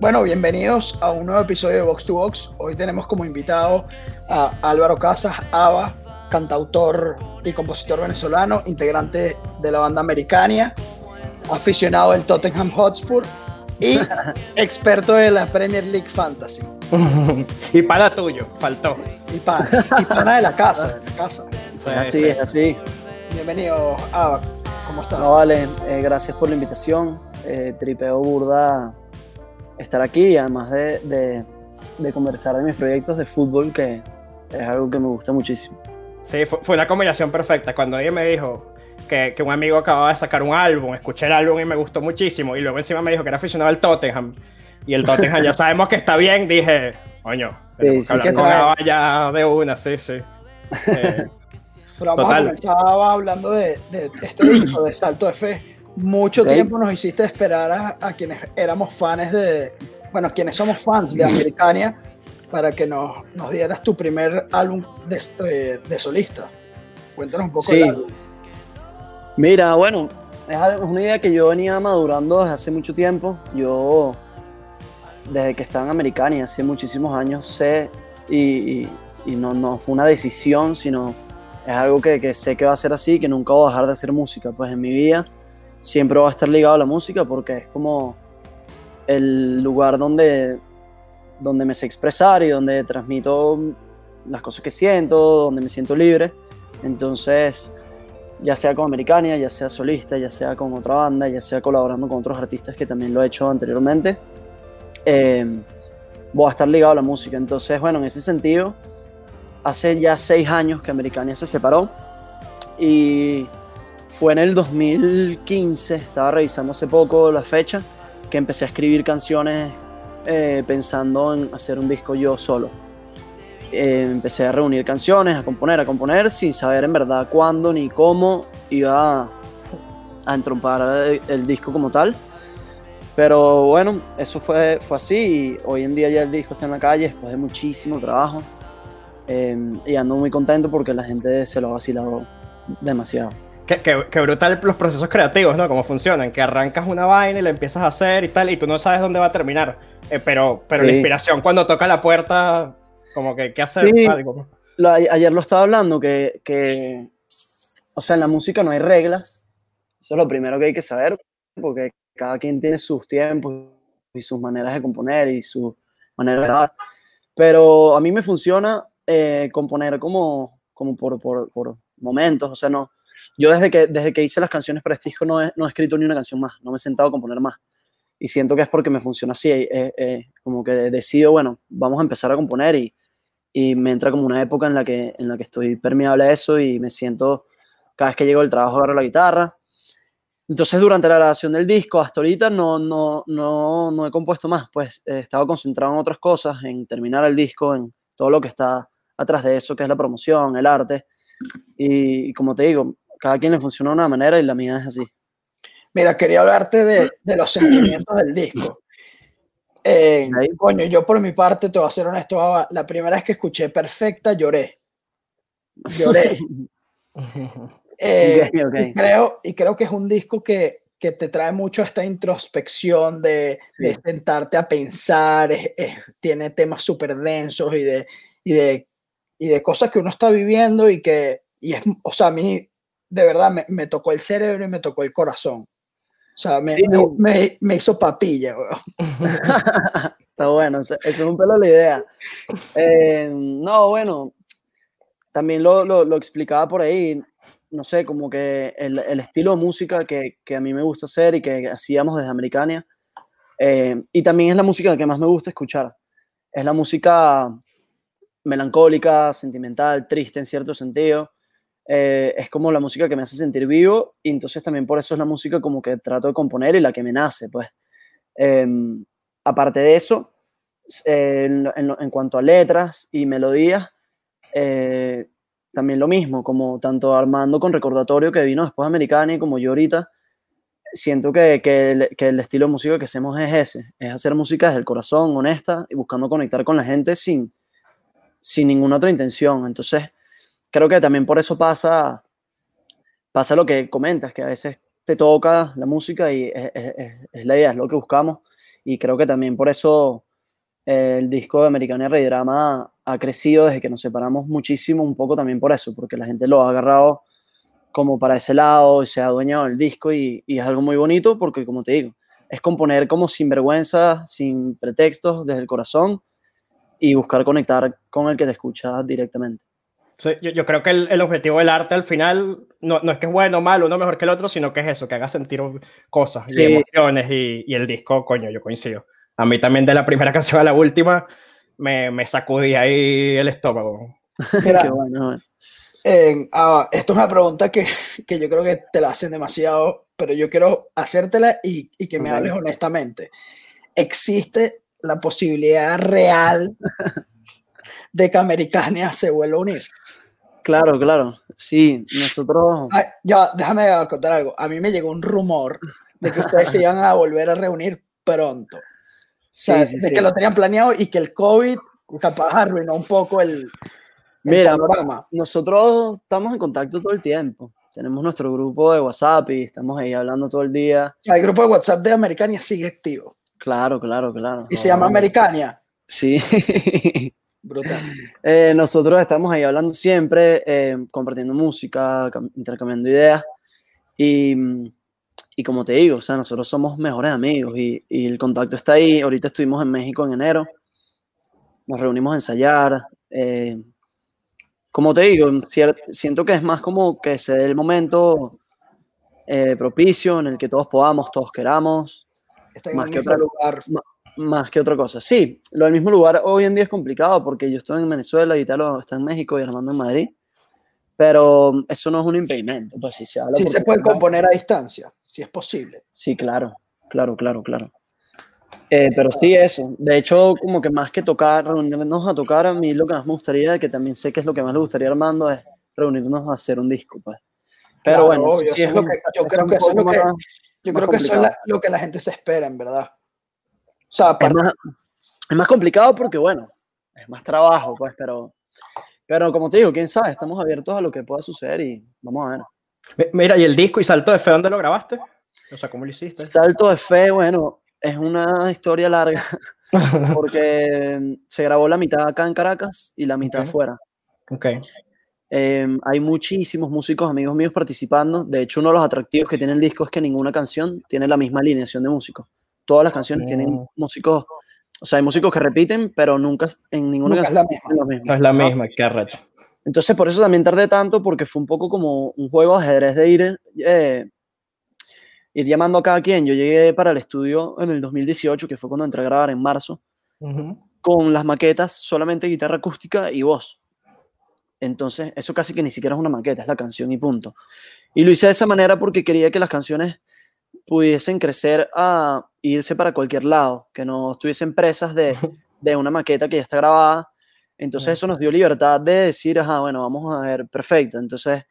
Bueno, bienvenidos a un nuevo episodio de Box to Box. Hoy tenemos como invitado a Álvaro Casas, Ava, cantautor y compositor venezolano, integrante de la banda Americania, aficionado del Tottenham Hotspur y experto de la Premier League Fantasy. y para tuyo, faltó. Y pana, y pana de la casa, de la casa. Así, es así. Bienvenido, Ava. ¿Cómo estás? No, vale, eh, gracias por la invitación. Eh, tripeo burda estar aquí y además de, de- de conversar de mis proyectos de fútbol, que es algo que me gusta muchísimo. Sí, fue, fue una combinación perfecta. Cuando ella me dijo que, que un amigo acababa de sacar un álbum, escuché el álbum y me gustó muchísimo, y luego encima me dijo que era aficionado al Tottenham, y el Tottenham ya sabemos que está bien, dije, coño, tenemos Sí, que sí, ya de una, sí, sí. Eh, Pero vamos Total. a comenzar hablando de, de este disco, de Salto de Fe. Mucho tiempo nos hiciste esperar a, a quienes éramos fans de, bueno, quienes somos fans de Americania, para que nos, nos dieras tu primer álbum de, de- de solista. Cuéntanos un poco Sí. del álbum. Mira, bueno, es una idea que yo venía madurando desde hace mucho tiempo. Yo, desde que estaba en Americania, hace muchísimos años, sé y, y- y no, no fue una decisión, sino es algo que, que sé que va a ser así, que nunca voy a dejar de hacer música. Pues en mi vida siempre voy a estar ligado a la música porque es como el lugar donde, donde me sé expresar y donde transmito las cosas que siento, donde me siento libre. Entonces, ya sea con Americania, ya sea solista, ya sea con otra banda, ya sea colaborando con otros artistas que también lo he hecho anteriormente, eh, voy a estar ligado a la música. Entonces, bueno, en ese sentido, hace ya seis años que Americania se separó y fue en el 2015, estaba revisando hace poco la fecha, que empecé a escribir canciones eh, pensando en hacer un disco yo solo. Eh, empecé a reunir canciones, a componer, a componer, sin saber en verdad cuándo ni cómo iba a, a entrompar el, el disco como tal. Pero bueno, eso fue, fue así y hoy en día ya el disco está en la calle después de muchísimo trabajo. Eh, y ando muy contento porque la gente se lo ha vacilado demasiado. Qué brutal los procesos creativos, ¿no? Cómo funcionan, que arrancas una vaina y la empiezas a hacer y tal, y tú no sabes dónde va a terminar. Eh, pero pero la Sí. inspiración cuando toca la puerta, como que, ¿qué hacer? Sí. Algo. Lo- ayer lo estaba hablando que, que, o sea, en la música no hay reglas. Eso es lo primero que hay que saber, porque cada quien tiene sus tiempos y sus maneras de componer y su manera de grabar. Pero a mí me funciona eh, componer como, como por, por, por momentos. O sea, no. Yo desde que, desde que hice las canciones para este disco no he, no he escrito ni una canción más. No me he sentado a componer más. Y siento que es porque me funciona así. eh, eh, como que decido, bueno, vamos a empezar a componer y, y me entra como una época en la que, en la que estoy permeable a eso y me siento, cada vez que llego del trabajo agarro la guitarra. Entonces durante la grabación del disco, hasta ahorita no, no, no, no he compuesto más, pues he estado concentrado en otras cosas, en terminar el disco, en todo lo que está atrás de eso, que es la promoción, el arte. Y, y como te digo, cada quien le funciona de una manera y la mía es así. Mira, quería hablarte de, de los sentimientos del disco. Eh. Coño, yo por mi parte, te voy a ser honesto, la primera vez que escuché Perfecta lloré. Lloré. Eh, Ok, ok. Y, creo, y creo que es un disco que, que te trae mucho esta introspección de, de Sí. sentarte a pensar, es- es- tiene temas súper densos y de, y, de, y de cosas que uno está viviendo y que, y es, o sea, a mí de verdad me, me tocó el cerebro y me tocó el corazón. O sea, me, Sí, no. me- me hizo papilla, weón. Está bueno, eso eso es un pelo la idea. Eh, no, bueno, también lo, lo, lo explicaba por ahí, no sé, como que el, el estilo de música que, que a mí me gusta hacer y que hacíamos desde Americania, eh, y también es la música que más me gusta escuchar. Es la música melancólica, sentimental, triste en cierto sentido. Eh, es como la música que me hace sentir vivo y entonces también por eso es la música como que trato de componer y la que me nace, pues. Em, aparte de eso, eh, en, cuanto a letras y melodías, eh, también lo mismo, como tanto Armando con Recordatorio que vino después de Americana y como yo ahorita, siento que, que el estilo de música que hacemos es ese, es hacer música desde el corazón, honesta y buscando conectar con la gente sin, sin ninguna otra intención. Entonces, creo que también por eso pasa, pasa lo que comentas, que a veces te toca la música y es, la idea, es lo que buscamos. Y creo que también por eso eh, el disco de Americana Rey Drama ha crecido desde que nos separamos muchísimo, un poco también por eso, porque la gente lo ha agarrado como para ese lado y se ha adueñado del disco y es algo muy bonito porque, como te digo, es componer como sin vergüenza, sin pretextos, desde el corazón y buscar conectar con el que te escucha directamente. Sí, yo, yo creo que el, el objetivo del arte al final no, no es que es bueno o malo, uno mejor que el otro, sino que es eso, que haga sentir cosas Sí. y emociones y, y el disco, coño, yo coincido. A mí también de la primera canción a la última me, me sacudí ahí el estómago. Mira, Qué bueno, bueno. en- ah, esto es una pregunta que, que yo creo que te la hacen demasiado, pero yo quiero hacértela y, y que me hables honestamente. ¿Existe la posibilidad real de que Americania se vuelva a unir? Claro, claro. Sí, nosotros. Ay, ya, déjame contar algo. A mí me llegó un rumor de que ustedes se iban a volver a reunir pronto. O sea, Sí, sí, de sí. que lo tenían planeado y que el COVID capaz arruinó un poco el, el Mira, panorama. Nosotros estamos en contacto todo el tiempo. Tenemos nuestro grupo de WhatsApp y estamos ahí hablando todo el día. El grupo de WhatsApp de Americania sigue activo. Claro, claro, claro. Y se llama Americania. Sí. Brutal. Eh, nosotros estamos ahí hablando siempre, eh, compartiendo música, cam- intercambiando ideas. Y, y como te digo, o sea, nosotros somos mejores amigos y, y el contacto está ahí. Ahorita estuvimos en México en enero. Nos reunimos a ensayar. eh, como te digo, siento que es más como que se dé el momento eh, propicio en el que todos podamos, todos queramos, Está en Más que mismo otra- lugar. más que otra cosa. Sí, lo del mismo lugar hoy en día es complicado porque yo estoy en Venezuela y Italo está en México y Armando en Madrid, pero eso no es un impedimento, pues si se habla Sí se puede componer a distancia, si es posible. Sí, claro, claro, claro, claro. Eh, pero sí, eso. De hecho, como que más que tocar, reunirnos a tocar, a mí lo que más me gustaría, que también sé que es lo que más le gustaría a Armando, es reunirnos a hacer un disco, pues. Pero Claro, bueno, obvio, sí es lo que- yo creo que eso es lo que- más- Yo Más creo que eso es complicado. la- lo que la gente se espera, en verdad. O sea, es más, es más complicado porque, bueno, es más trabajo, pues, pero, pero como te digo, quién sabe, estamos abiertos a lo que pueda suceder y vamos a ver. Mi- Mira, ¿y el disco y Salto de Fe dónde lo grabaste? O sea, ¿cómo lo hiciste? Salto de fe, bueno, es una historia larga porque se grabó la mitad acá en Caracas y la mitad Ok. afuera. ok. Eh, hay muchísimos músicos, amigos míos participando. De hecho, uno de los atractivos que tiene el disco es que ninguna canción tiene la misma alineación de músicos. Todas las canciones tienen Mm. músicos, o sea, hay músicos que repiten, pero nunca en ninguna Nunca es canción la misma. tienen. No es la misma, qué. Entonces, por eso también tardé tanto, porque fue un poco como un juego de ajedrez de ir, eh, ir llamando a cada quien. Yo llegué para el estudio en el 2018, que fue cuando entré a grabar en marzo, Ujú. con las maquetas, solamente guitarra acústica y voz. Entonces, eso casi que ni siquiera es una maqueta, es la canción y punto. Y lo hice de esa manera porque quería que las canciones pudiesen crecer a irse para cualquier lado, que no estuviesen presas de, de una maqueta que ya está grabada. Entonces eso nos dio libertad de decir, ajá, bueno, vamos a ver, perfecto. Entonces,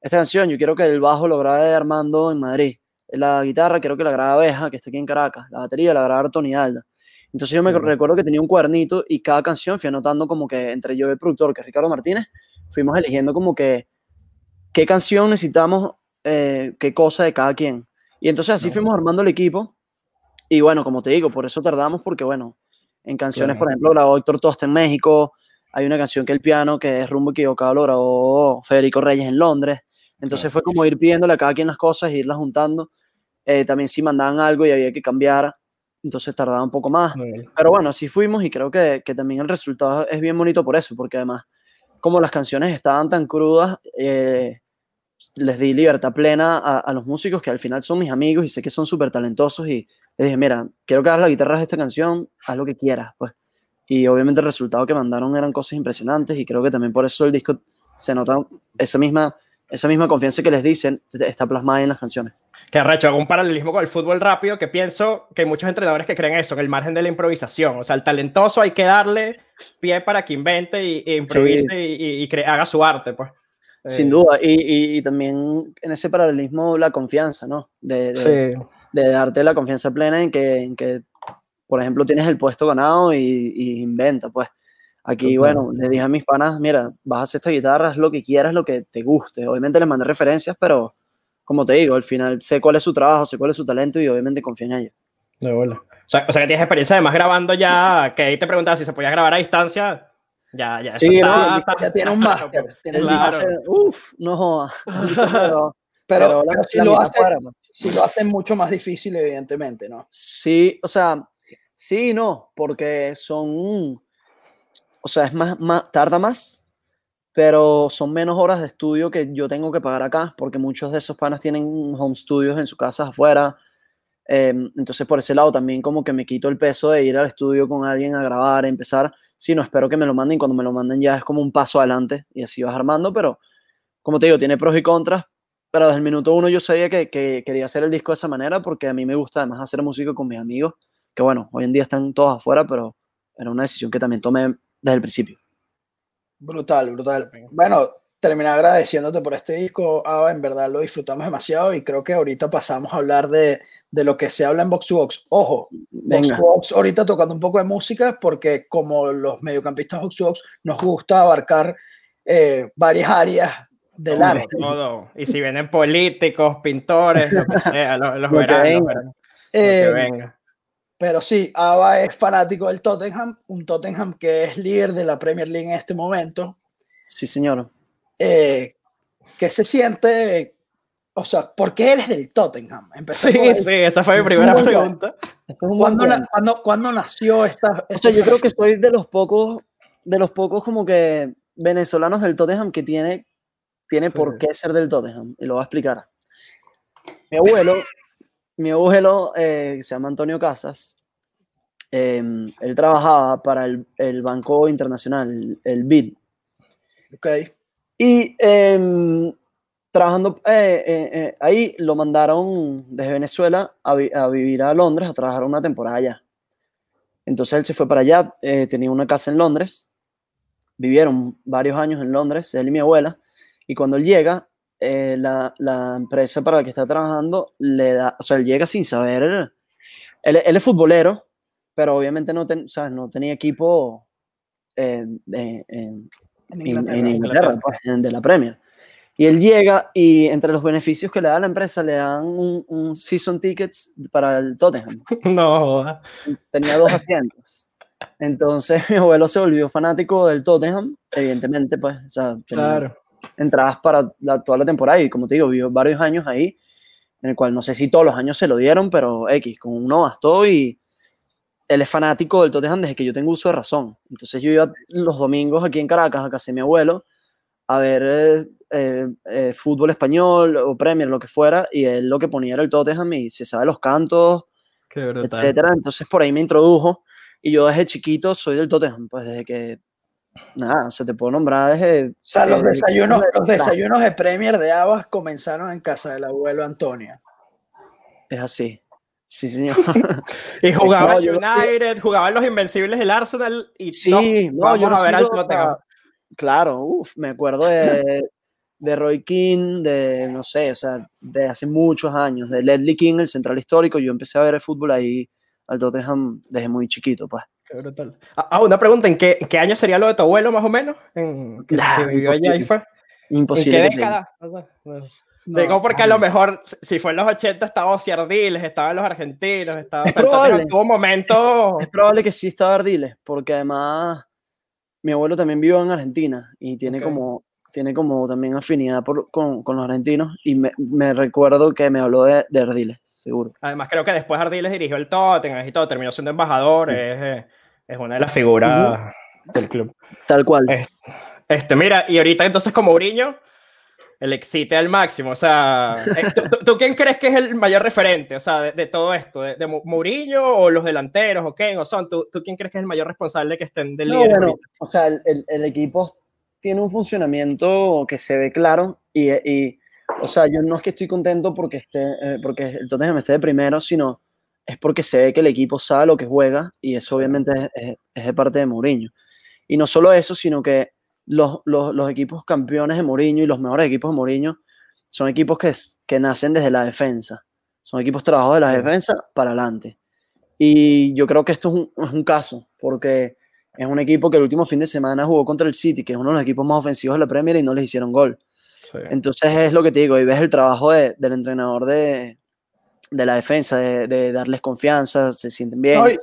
esta canción yo quiero que el bajo lo grabe Armando en Madrid. La guitarra quiero que la grabe Beja, que está aquí en Caracas. La batería la grabe Tony Alda. Entonces yo me Ujú. recuerdo que tenía un cuadernito y cada canción fui anotando como que entre yo y el productor, que es Ricardo Martínez, fuimos eligiendo como que qué canción necesitamos, eh, qué cosa de cada quien. Y entonces así fuimos armando el equipo. Y bueno, como te digo, por eso tardamos, porque bueno, en canciones, Claro. por ejemplo, grabó Héctor Tosta en México, hay una canción que el piano, que es Rumbo Equivocado, lo grabó Federico Reyes en Londres. Entonces Claro. fue como ir pidiéndole a cada quien las cosas e irlas juntando. Eh, también si mandaban algo y había que cambiar, entonces tardaba un poco más. Pero bueno, así fuimos y creo que, que también el resultado es bien bonito por eso, porque además, como las canciones estaban tan crudas, eh, les di libertad plena a, a los músicos que al final son mis amigos y sé que son súper talentosos y les dije, mira, quiero que hagas la guitarra de esta canción, haz lo que quieras, pues. Y obviamente el resultado que mandaron eran cosas impresionantes y creo que también por eso el disco se nota esa misma, esa misma confianza que les dicen, está plasmada en las canciones. Que arrecho, hago un paralelismo con el fútbol rápido que pienso que hay muchos entrenadores que creen eso, en el margen de la improvisación. O sea, al talentoso hay que darle pie para que invente y, e improvise y, y- y cre- haga su arte, pues. Sin Eh, duda, y, y- y también en ese paralelismo la confianza, ¿no? De, de, Sí. de darte la confianza plena en que, en que, por ejemplo, tienes el puesto ganado y, y inventa, pues. Aquí, bueno, le dije a mis panas, mira, vas a hacer esta guitarra, haz lo que quieras, lo que te guste. Obviamente les mandé referencias, pero como te digo, al final sé cuál es su trabajo, sé cuál es su talento y obviamente confío en ella. De bola. O sea, o sea, que tienes experiencia además grabando ya, que ahí te preguntaba si se podía grabar a distancia. Ya, ya, eso Sí, está- no, está- Ya tiene un máster. Claro. Uf, no joda. Pero, Pero, la- pero si, la lo hace, pues. si lo hace mucho más difícil, evidentemente, ¿no? Sí, o sea, sí y no, porque son, o sea, es más, más, tarda más, pero son menos horas de estudio que yo tengo que pagar acá, porque muchos de esos panas tienen home studios en sus casas afuera. Em, entonces, por ese lado también como que me quito el peso de ir al estudio con alguien a grabar, a empezar. Sí, no espero que me lo manden, cuando me lo manden ya es como un paso adelante y así vas armando, pero como te digo, tiene pros y contras, pero desde el minuto uno yo sabía que, que quería hacer el disco de esa manera porque a mí me gusta además hacer música con mis amigos, que bueno, hoy en día están todos afuera, pero era una decisión que también tomé desde el principio. Brutal, brutal. Bueno, terminar agradeciéndote por este disco, Ava, en verdad lo disfrutamos demasiado y creo que ahorita pasamos a hablar de, de lo que se habla en Box to Box. Ojo, Box to Box ahorita tocando un poco de música porque como los mediocampistas Box to Box nos gusta abarcar eh, varias áreas del Hombre, arte. todo. Y si vienen políticos, pintores, lo que sea, los, los Lo que verán, los lo Eh, que venga. Pero sí, Ava es fanático del Tottenham, un Tottenham que es líder de la Premier League en este momento. sí señor. Eh, ¿Qué se siente? O sea, ¿por qué eres del Tottenham? Sí, sí, esa fue mi primera bueno. pregunta. Es ¿Cuándo, na- cuándo- cuándo nació esta? O sea, yo creo que soy de los pocos, de los pocos como que venezolanos del Tottenham que tiene, tiene Sí, por qué ser del Tottenham. Y lo voy a explicar. Mi abuelo, mi abuelo eh, se llama Antonio Casas. em, él trabajaba para el, el Banco Internacional, el BID. Ok, Y em, trabajando eh, eh, eh, ahí, lo mandaron desde Venezuela a, vi- a vivir a Londres, a trabajar una temporada allá. Entonces él se fue para allá, eh, tenía una casa en Londres, vivieron varios años en Londres, él y mi abuela, y cuando él llega, eh, la, la empresa para la que está trabajando le da, o sea, él llega sin saber, él, él es futbolero, pero obviamente no, ten- ¿sabes? no tenía equipo eh, en, en en- Inglaterra. en Inglaterra, pues, de la Premier. Y él llega y entre los beneficios que le da la empresa le dan un, un season tickets para el Tottenham. No. Tenía dos asientos. Entonces mi abuelo se volvió fanático del Tottenham, evidentemente, pues, o sea, claro. entradas para la- toda la temporada y como te digo, vivió varios años ahí, en el cual no sé si todos los años se lo dieron, pero X, con uno bastó y él es fanático del Tottenham desde que yo tengo uso de razón. Entonces yo iba los domingos aquí en Caracas a casa de mi abuelo a ver eh, eh, fútbol español o Premier, lo que fuera, y él lo que ponía era el Tottenham y se sabe los cantos, etcétera. Entonces por ahí me introdujo y yo desde chiquito soy del Tottenham, pues desde que, nada, se te puedo nombrar desde... O sea, los eh, desayunos, de- los desayunos de Premier de Avas comenzaron en casa del abuelo Antonio. Es así. Sí, señor. Y jugaba No, United, jugaban los Invencibles del Arsenal y Sí, no, no, vamos yo no a ver al Tottenham. Claro, uff, me acuerdo de, de Roy King, de, no sé, o sea, de hace muchos años, de Ledley King, el central histórico. Yo empecé a ver el fútbol ahí al Tottenham desde muy chiquito, pues. Qué brutal. Ah, ah, una pregunta, ¿en qué, en qué año sería lo de tu abuelo más o menos? ¿En, que, Nah, vivió allá y imposible. fue? ¿En Imposible. qué que te- década? No Digo porque a lo mejor, si- fue en los 80 estaba Ociardiles, estaban los argentinos, estaba... Es o sea, probable. Tuvo momentos... Es probable que sí estaba Ardiles, porque además mi abuelo también vivió en Argentina y tiene como tiene como también afinidad por- con, con los argentinos y me, recuerdo que me habló de, de Ardiles, seguro. Además creo que después Ardiles dirigió el Tottenham y todo, terminó siendo embajador, Sí. es, eh, es una de las figuras del club. Tal cual. Eh, Este, mira, y ahorita entonces como Uriño, el excite al máximo, o sea, eh, ¿tú, tú- tú quién crees que es el mayor referente, o sea, de, de todo esto, de, de Mourinho o los delanteros o qué, o son, ¿tú, tú quién crees que es el mayor responsable que estén del No, líder? bueno, o sea, el, el- el equipo tiene un funcionamiento que se ve claro y, y, o sea, yo no es que estoy contento porque, esté, eh, porque el Tottenham esté de primero, sino es porque se ve que el equipo sabe lo que juega y eso obviamente es, es- es de parte de Mourinho. Y no solo eso, sino que los, los- los equipos campeones de Mourinho y los mejores equipos de Mourinho son equipos que, que nacen desde la defensa. Son equipos trabajados de la defensa para adelante. Y yo creo que esto es un, es un caso, porque es un equipo que el último fin de semana jugó contra el City, que es uno de los equipos más ofensivos de la Premier y no les hicieron gol. Sí. Entonces es lo que te digo, y ves el trabajo de- del entrenador de, de la defensa, de, de darles confianza, se sienten bien. No, y-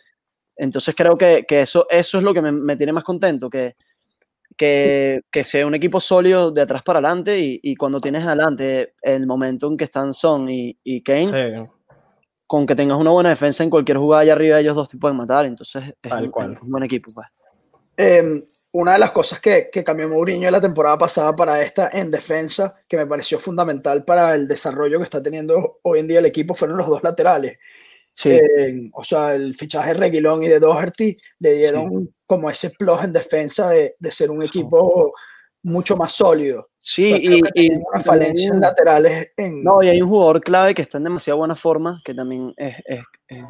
Entonces creo que, que eso, eso es lo que me, me tiene más contento, que, que, que sea un equipo sólido de atrás para adelante y, y cuando tienes adelante el momento en que están Son y, y Kane, Sí. con que tengas una buena defensa en cualquier jugada allá arriba, ellos dos te pueden matar. Entonces es, Tal un, cual. es un buen equipo. Pues. Eh, una de las cosas que, que cambió Mourinho la temporada pasada para esta en defensa, que me pareció fundamental para el desarrollo que está teniendo hoy en día el equipo, fueron los dos laterales. Sí, Eh, o sea, el fichaje de Reguilón y de Doherty le dieron como ese plus en defensa de, de ser un equipo mucho más sólido. sí y, y tenían una falencia en también- laterales en, No, y hay un jugador clave que está en demasiado buena forma, que también es, es- es-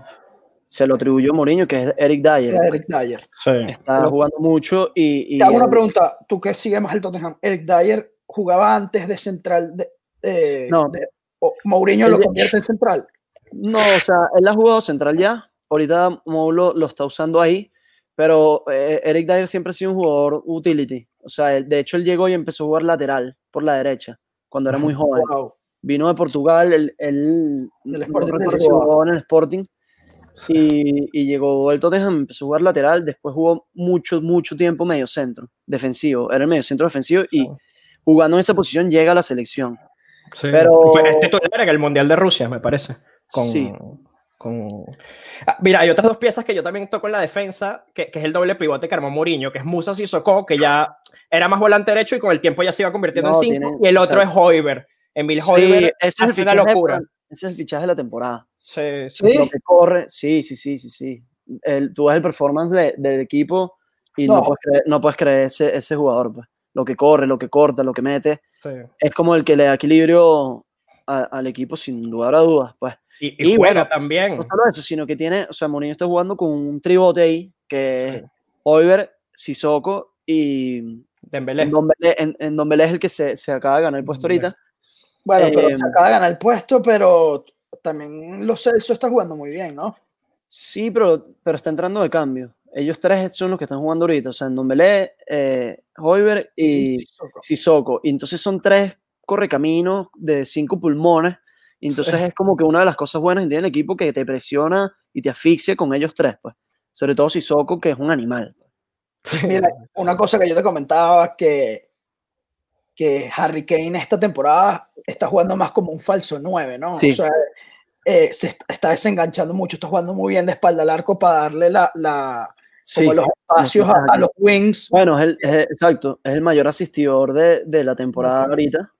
se lo atribuyó Mourinho, que es Eric Dyer. Eric Dyer. Sí. Está Pero- jugando mucho y... y Te hago una el- pregunta, tú que sigues más el Tottenham, Eric Dyer jugaba antes de central, de, eh, No. de- o Mourinho lo convierte en central. No, o sea, él ha jugado central ya. Ahorita Mou lo, está usando ahí. Pero eh, Eric Dyer siempre ha sido un jugador utility. O sea, él- de hecho él llegó y empezó a jugar lateral por la derecha cuando era muy joven. Wow. Vino de Portugal, él, no Sporting jugó en el Sporting y, y llegó el Tottenham, empezó a jugar lateral, después jugó mucho, mucho tiempo medio centro, defensivo, era el medio centro defensivo y jugando en esa posición llega a la selección. Sí. Pero- Fue es titular en el Mundial de Rusia, me parece. Con, Sí. con- Ah, mira, hay otras dos piezas que yo también toco en la defensa, que, que es el doble pivote que armó Mourinho, que es Musa Sissoko, que ya era más volante derecho y con el tiempo ya se iba convirtiendo No, en cinco, tiene- y el otro o sea, es Hoiber. Emil Sí, Hoiber es, el una fichaje de- locura. ese es el fichaje de la temporada. Sí, sí. ¿Sí? Lo que corre, sí, sí, sí, sí, sí. El, tú ves el performance de- del equipo y no, No. puedes creer, no puedes creer ese, ese jugador. pues. Lo que corre, lo que corta, lo que mete, sí. es como el que le da equilibrio a- al equipo sin lugar a dudas. Pues. Y, y Y juega bueno, también. No solo eso, sino que tiene, o sea, Mourinho está jugando con un tribote ahí, que es Sí. Oiver, Sissoko y Dembélé. Ndombele, en, en es el que se, se acaba de ganar el puesto Dembélé. ahorita. Bueno, pero Eh, se acaba de ganar el puesto, pero también los Celso está jugando muy bien, ¿no? Sí, pero, pero está entrando de cambio. Ellos tres son los que están jugando ahorita, o sea, Ndombele, eh, Hoiber y Sissoko. Sissoko. Y entonces son tres correcaminos de cinco pulmones. Y entonces es como que una de las cosas buenas que tiene el equipo que te presiona y te asfixia con ellos tres, pues. Sobre todo Sissoko, que es un animal. Mira, una cosa que yo te comentaba que, que Harry Kane esta temporada está jugando más como un falso 9, ¿no? Sí. O sea, eh, se est- está desenganchando mucho, está jugando muy bien de espalda al arco para darle la, la- Sí. como los espacios a, a los wings. Bueno, es el, es el- exacto, es el mayor asistidor de, de la temporada ahorita.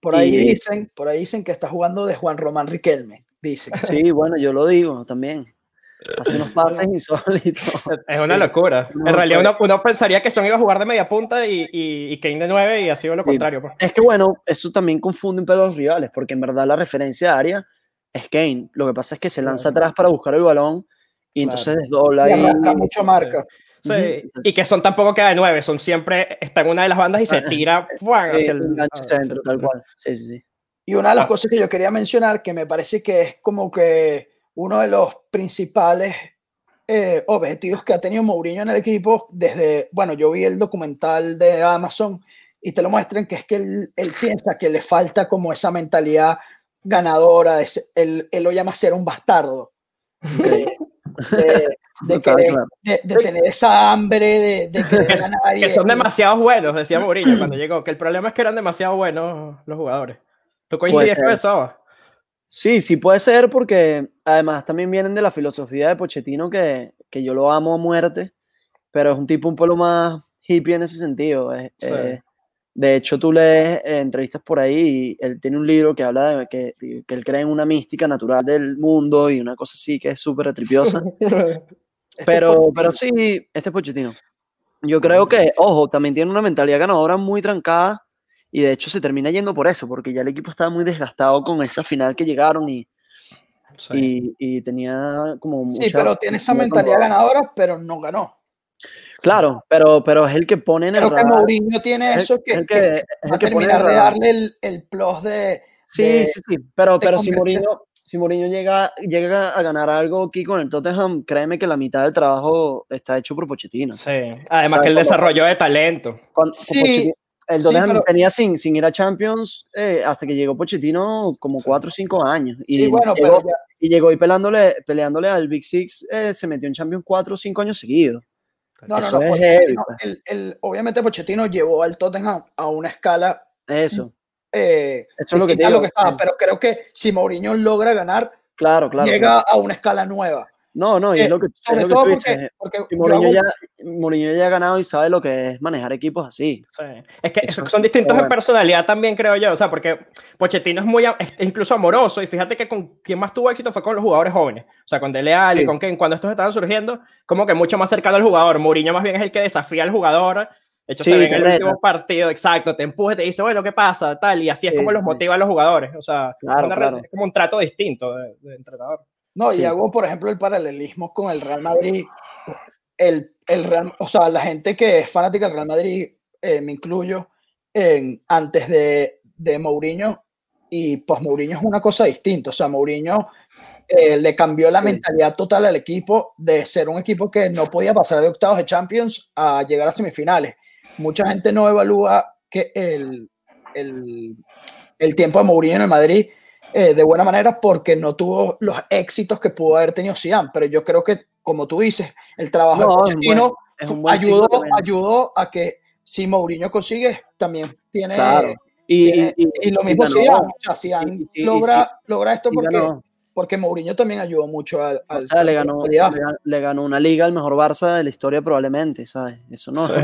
Por ahí y- dicen, por ahí dicen que está jugando de Juan Román Riquelme, dicen. Sí, bueno, yo lo digo también. Hace unos pases insólitos. Es una Sí. locura. No, en realidad pues- uno, uno pensaría que Son iba a jugar de media punta y, y, y Kane de 9 y ha sido lo contrario. pues. Es que bueno, eso también confunde un poco a los rivales, porque en verdad la referencia de área es Kane. Lo que pasa es que se lanza Claro. atrás para buscar el balón y Claro. entonces desdobla Y arrastra mucho marca. Sí. Y que Son tampoco queda de 9, Son siempre está en una de las bandas y se Ah, tira ¡fuan! Sí, hacia el enganche hacia el centro, tal cual. Sí, sí, sí. Y una de las Ah. cosas que yo quería mencionar, que me parece que es como que uno de los principales eh, objetivos que ha tenido Mourinho en el equipo, desde, bueno, yo vi el documental de Amazon y te lo muestran, que es que él, él piensa que le falta como esa mentalidad ganadora, de él, él lo llama ser un bastardo, de, de- de Está querer- claro. de- de tener esa hambre de, de querer Que, ganar. son demasiado buenos, decía Mourinho cuando llegó. Que el problema es que eran demasiado buenos los jugadores. ¿Tú coincides con eso? Sí, sí puede ser porque además también vienen de la filosofía de Pochettino que, que yo lo amo a muerte, pero es un tipo un poco más hippie en ese sentido. es- Sí. eh, de hecho, tú lees eh, entrevistas por ahí y él tiene un libro que habla de que, que él cree en una mística natural del mundo y una cosa así que es súper atripiosa. este pero, Pochettino. pero sí, este es Pochettino. Yo creo que, ojo, también tiene una mentalidad ganadora muy trancada y de hecho se termina yendo por eso, porque ya el equipo estaba muy desgastado con esa final que llegaron y, Sí. y, y tenía como Sí, mucha- pero tiene esa mentalidad ganadora, pero no ganó. Claro, pero, pero es el que pone en el Creo que. Mourinho tiene el- eso que, es el que- que- que es el va a que terminar el de darle el, el plus de... Sí, de- sí, sí, pero, pero si Mourinho, si Mourinho llega, llega a ganar algo aquí con el Tottenham, créeme que la mitad del trabajo está hecho por Pochettino. Sí. Además O sea, que el como- desarrollo de talento. Con- con Sí. El Sí, Tottenham pero- tenía sin, sin ir a Champions eh, hasta que llegó Pochettino como 4 o 5 años. Y Sí, bueno, llegó, pero ya- y llegó y pelándole, peleándole al Big Six, eh, se metió en Champions 4 o 5 años seguidos. No, no, no, el, el- obviamente Pochettino llevó al Tottenham a una escala Eso, eh, eso es lo que digo. lo que estaba, eh, pero creo que si Mourinho logra ganar, Claro, claro. llega claro. a una escala nueva. No, no, y Eh, es lo que, es Sobre que todo tú porque, dices. porque Y Mourinho hago- ya, Mourinho ya ha ganado y sabe lo que es manejar equipos así. Sí. Es que Eso son distintos bueno. en personalidad también, creo yo. O sea, porque Pochettino es muy, es incluso amoroso. Y fíjate que con quien más tuvo éxito fue con los jugadores jóvenes. O sea, con Dele Alli, Sí. con Ken, cuando estos estaban surgiendo, como que mucho más cercano al jugador. Mourinho más bien es el que desafía al jugador. De hecho, Sí, se ve en el último partido, exacto, te empuja te dice, bueno, ¿qué pasa? Tal, y así es Sí, como los sí. motiva a los jugadores. O sea, Claro, una- claro. es como un trato distinto de, de entrenador. No, y Sí. hago, por ejemplo, el paralelismo con el Real Madrid. El, el Real, o sea, la gente que es fanática del Real Madrid, eh, me incluyo, en, antes de, de Mourinho y pues Mourinho es una cosa distinta. O sea, Mourinho eh, le cambió la Sí. mentalidad total al equipo de ser un equipo que no podía pasar de octavos de Champions a llegar a semifinales. Mucha gente no evalúa que el, el, el tiempo de Mourinho en el Madrid eh, de buena manera porque no tuvo los éxitos que pudo haber tenido Zidane, pero yo creo que, como tú dices, el trabajo No, de Pochettino buen- ayudó, ayudó a que si Mourinho consigue, también tiene... Claro. Y, tiene- y- y lo y mismo. Zidane, o sea, Zidane Y- y- y- logra, logra esto porque, ganó. porque Mourinho también ayudó mucho al... O al sea, le ganó, le, gan- le ganó una liga al mejor Barça de la historia probablemente, ¿sabes? Eso no, Sí.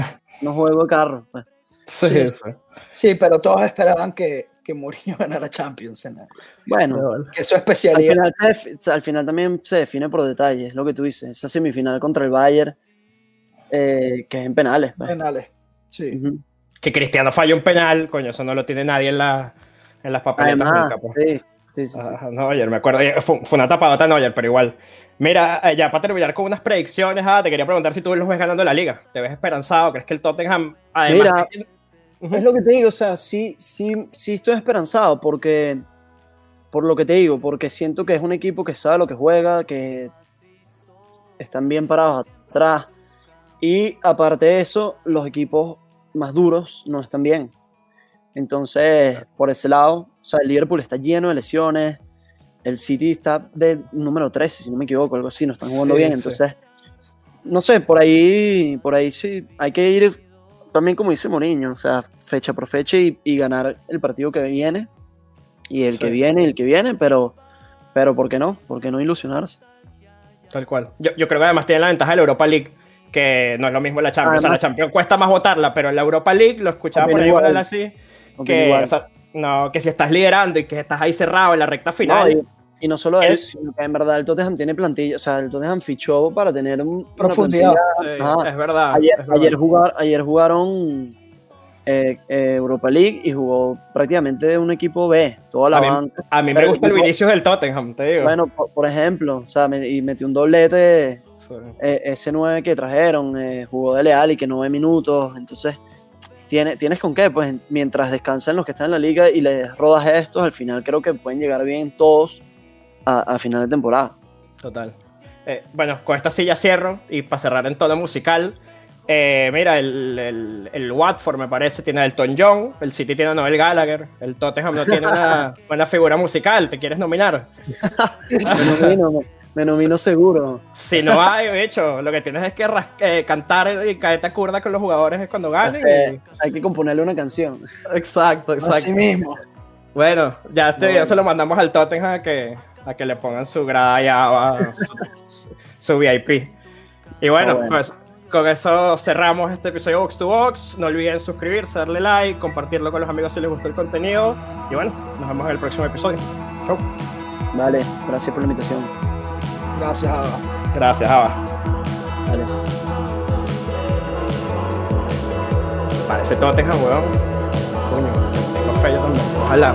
no juego de carro. pues. Sí, Sí. sí. Sí, pero todos esperaban que, que Mourinho ganara Champions, el- Bueno, que es su al especialidad. final, al final también se define por detalles, es lo que tú dices. Esa semifinal contra el Bayern, eh, que es en penales. pues. penales. Sí. Que Cristiano falló un penal, coño, eso no lo tiene nadie en, la, en las papeletas Además, nunca. pues. sí, sí, sí, sí. Ajá, Neuer, me acuerdo. eh, Fue, fue una tapadota Neuer, pero igual. Mira, eh, ya para terminar con unas predicciones, ah, te quería preguntar si tú los ves ganando la liga. ¿Te ves esperanzado? ¿Crees que el Tottenham, además... Mira, que- Ujú. Es lo que te digo, o sea, sí, sí, sí estoy esperanzado porque, por lo que te digo, porque siento que es un equipo que sabe lo que juega, que están bien parados atrás y aparte de eso, los equipos más duros no están bien. Entonces, por ese lado, o sea, el Liverpool está lleno de lesiones, el City está de número 13, si no me equivoco, algo así, no están jugando Sí, bien, sí. entonces, no sé, por ahí, por ahí sí, hay que ir también como dice Mourinho, o sea, fecha por fecha y, y ganar el partido que viene, y el Sí. que viene, y el que viene, pero, pero ¿por qué no? ¿Por qué no ilusionarse? Tal cual. Yo, yo creo que además tiene la ventaja de la Europa League, que no es lo mismo la Champions. o sea, la Además- Champions cuesta más votarla, pero en la Europa League, lo escuchaba por ahí igual. Así, que, igual. o sea, no, que si estás liderando y que estás ahí cerrado en la recta No, final, y, y no solo Es- eso, sino que en verdad el Tottenham tiene plantilla, o sea, el Tottenham fichó para tener un, una Profundidad. es verdad. Ayer, es verdad. ayer, jugar, ayer jugaron eh, eh, Europa League y jugó prácticamente un equipo B, toda la A mí- banca. A mí me gusta el jugó- Vinicius del Tottenham, te digo. Bueno, por, por ejemplo, o sea, me- y metió un doblete Sí. eh, ese 9 que trajeron, eh, jugó de leal y que 9 minutos, entonces tiene, tienes con qué, pues mientras descansan los que están en la liga y les rodas estos, al final creo que pueden llegar bien todos a, a final de temporada. Total. Eh, bueno, con esta silla cierro y para cerrar en tono musical. eh, mira, el, el, el Watford me parece tiene a Elton John, el City tiene a Noel Gallagher, el Tottenham no tiene una buena figura musical, ¿te quieres nominar? Me nomino, me, me nomino seguro. Si no hay, de hecho, lo que tienes es que eh, cantar y caerte curda con los jugadores es cuando ganen. Hay que componerle una canción. y- Exacto, Así exacto. mismo. Bueno, ya este Bueno. video se lo mandamos al Tottenham a que, a que le pongan su grada ya, su, su VIP. Y bueno, bueno. pues con eso cerramos este episodio Box to Box. No olviden suscribirse, darle like, compartirlo con los amigos si les gustó el contenido. Y bueno, nos vemos en el próximo episodio. Chau. Vale, gracias por la invitación. Gracias, Ava. Gracias, Ava. Vale. Parece Tottenham, weón. Coño, tengo fe yo también. Ojalá.